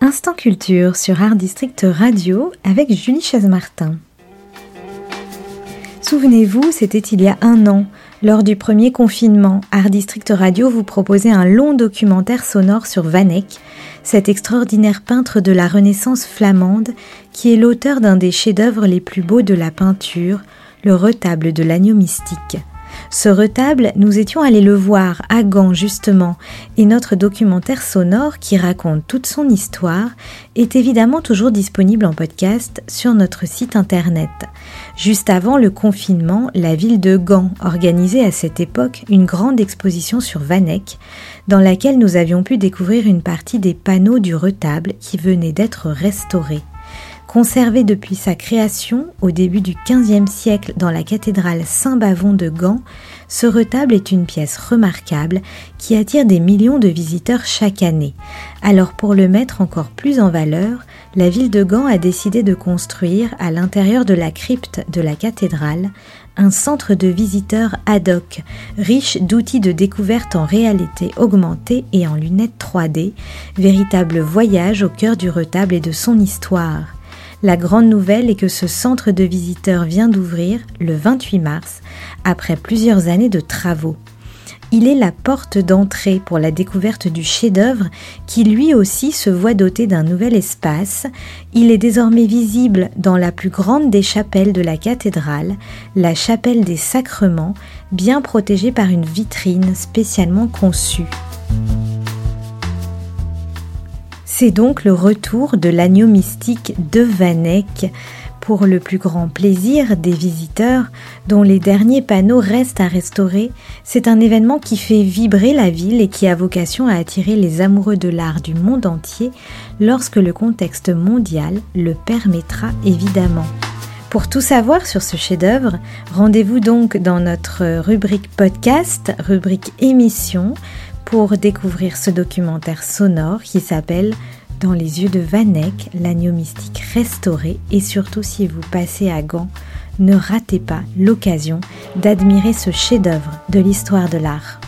Instant Culture sur Art District Radio avec Julie Chaise-Martin. Souvenez-vous, c'était il y a un an, lors du premier confinement, Art District Radio vous proposait un long documentaire sonore sur Van Eyck, cet extraordinaire peintre de la Renaissance flamande qui est l'auteur d'un des chefs-d'œuvre les plus beaux de la peinture, le retable de l'agneau mystique. Ce retable, nous étions allés le voir à Gand justement, et notre documentaire sonore qui raconte toute son histoire est évidemment toujours disponible en podcast sur notre site internet. Juste avant le confinement, la ville de Gand organisait à cette époque une grande exposition sur Vanek, dans laquelle nous avions pu découvrir une partie des panneaux du retable qui venait d'être restaurés. Conservé depuis sa création au début du XVe siècle dans la cathédrale Saint-Bavon de Gand, ce retable est une pièce remarquable qui attire des millions de visiteurs chaque année. Alors pour le mettre encore plus en valeur, la ville de Gand a décidé de construire à l'intérieur de la crypte de la cathédrale un centre de visiteurs ad hoc, riche d'outils de découverte en réalité augmentée et en lunettes 3D, véritable voyage au cœur du retable et de son histoire. La grande nouvelle est que ce centre de visiteurs vient d'ouvrir le 28 mars, après plusieurs années de travaux. Il est la porte d'entrée pour la découverte du chef-d'œuvre qui lui aussi se voit doté d'un nouvel espace. Il est désormais visible dans la plus grande des chapelles de la cathédrale, la chapelle des sacrements, bien protégée par une vitrine spécialement conçue. C'est donc le retour de l'agneau mystique de Vanek pour le plus grand plaisir des visiteurs dont les derniers panneaux restent à restaurer. C'est un événement qui fait vibrer la ville et qui a vocation à attirer les amoureux de l'art du monde entier lorsque le contexte mondial le permettra évidemment. Pour tout savoir sur ce chef-d'œuvre, rendez-vous donc dans notre rubrique podcast, rubrique émission, pour découvrir ce documentaire sonore qui s'appelle Dans les yeux de Vanek, l'agneau mystique restauré et surtout si vous passez à Gand, ne ratez pas l'occasion d'admirer ce chef-d'œuvre de l'histoire de l'art.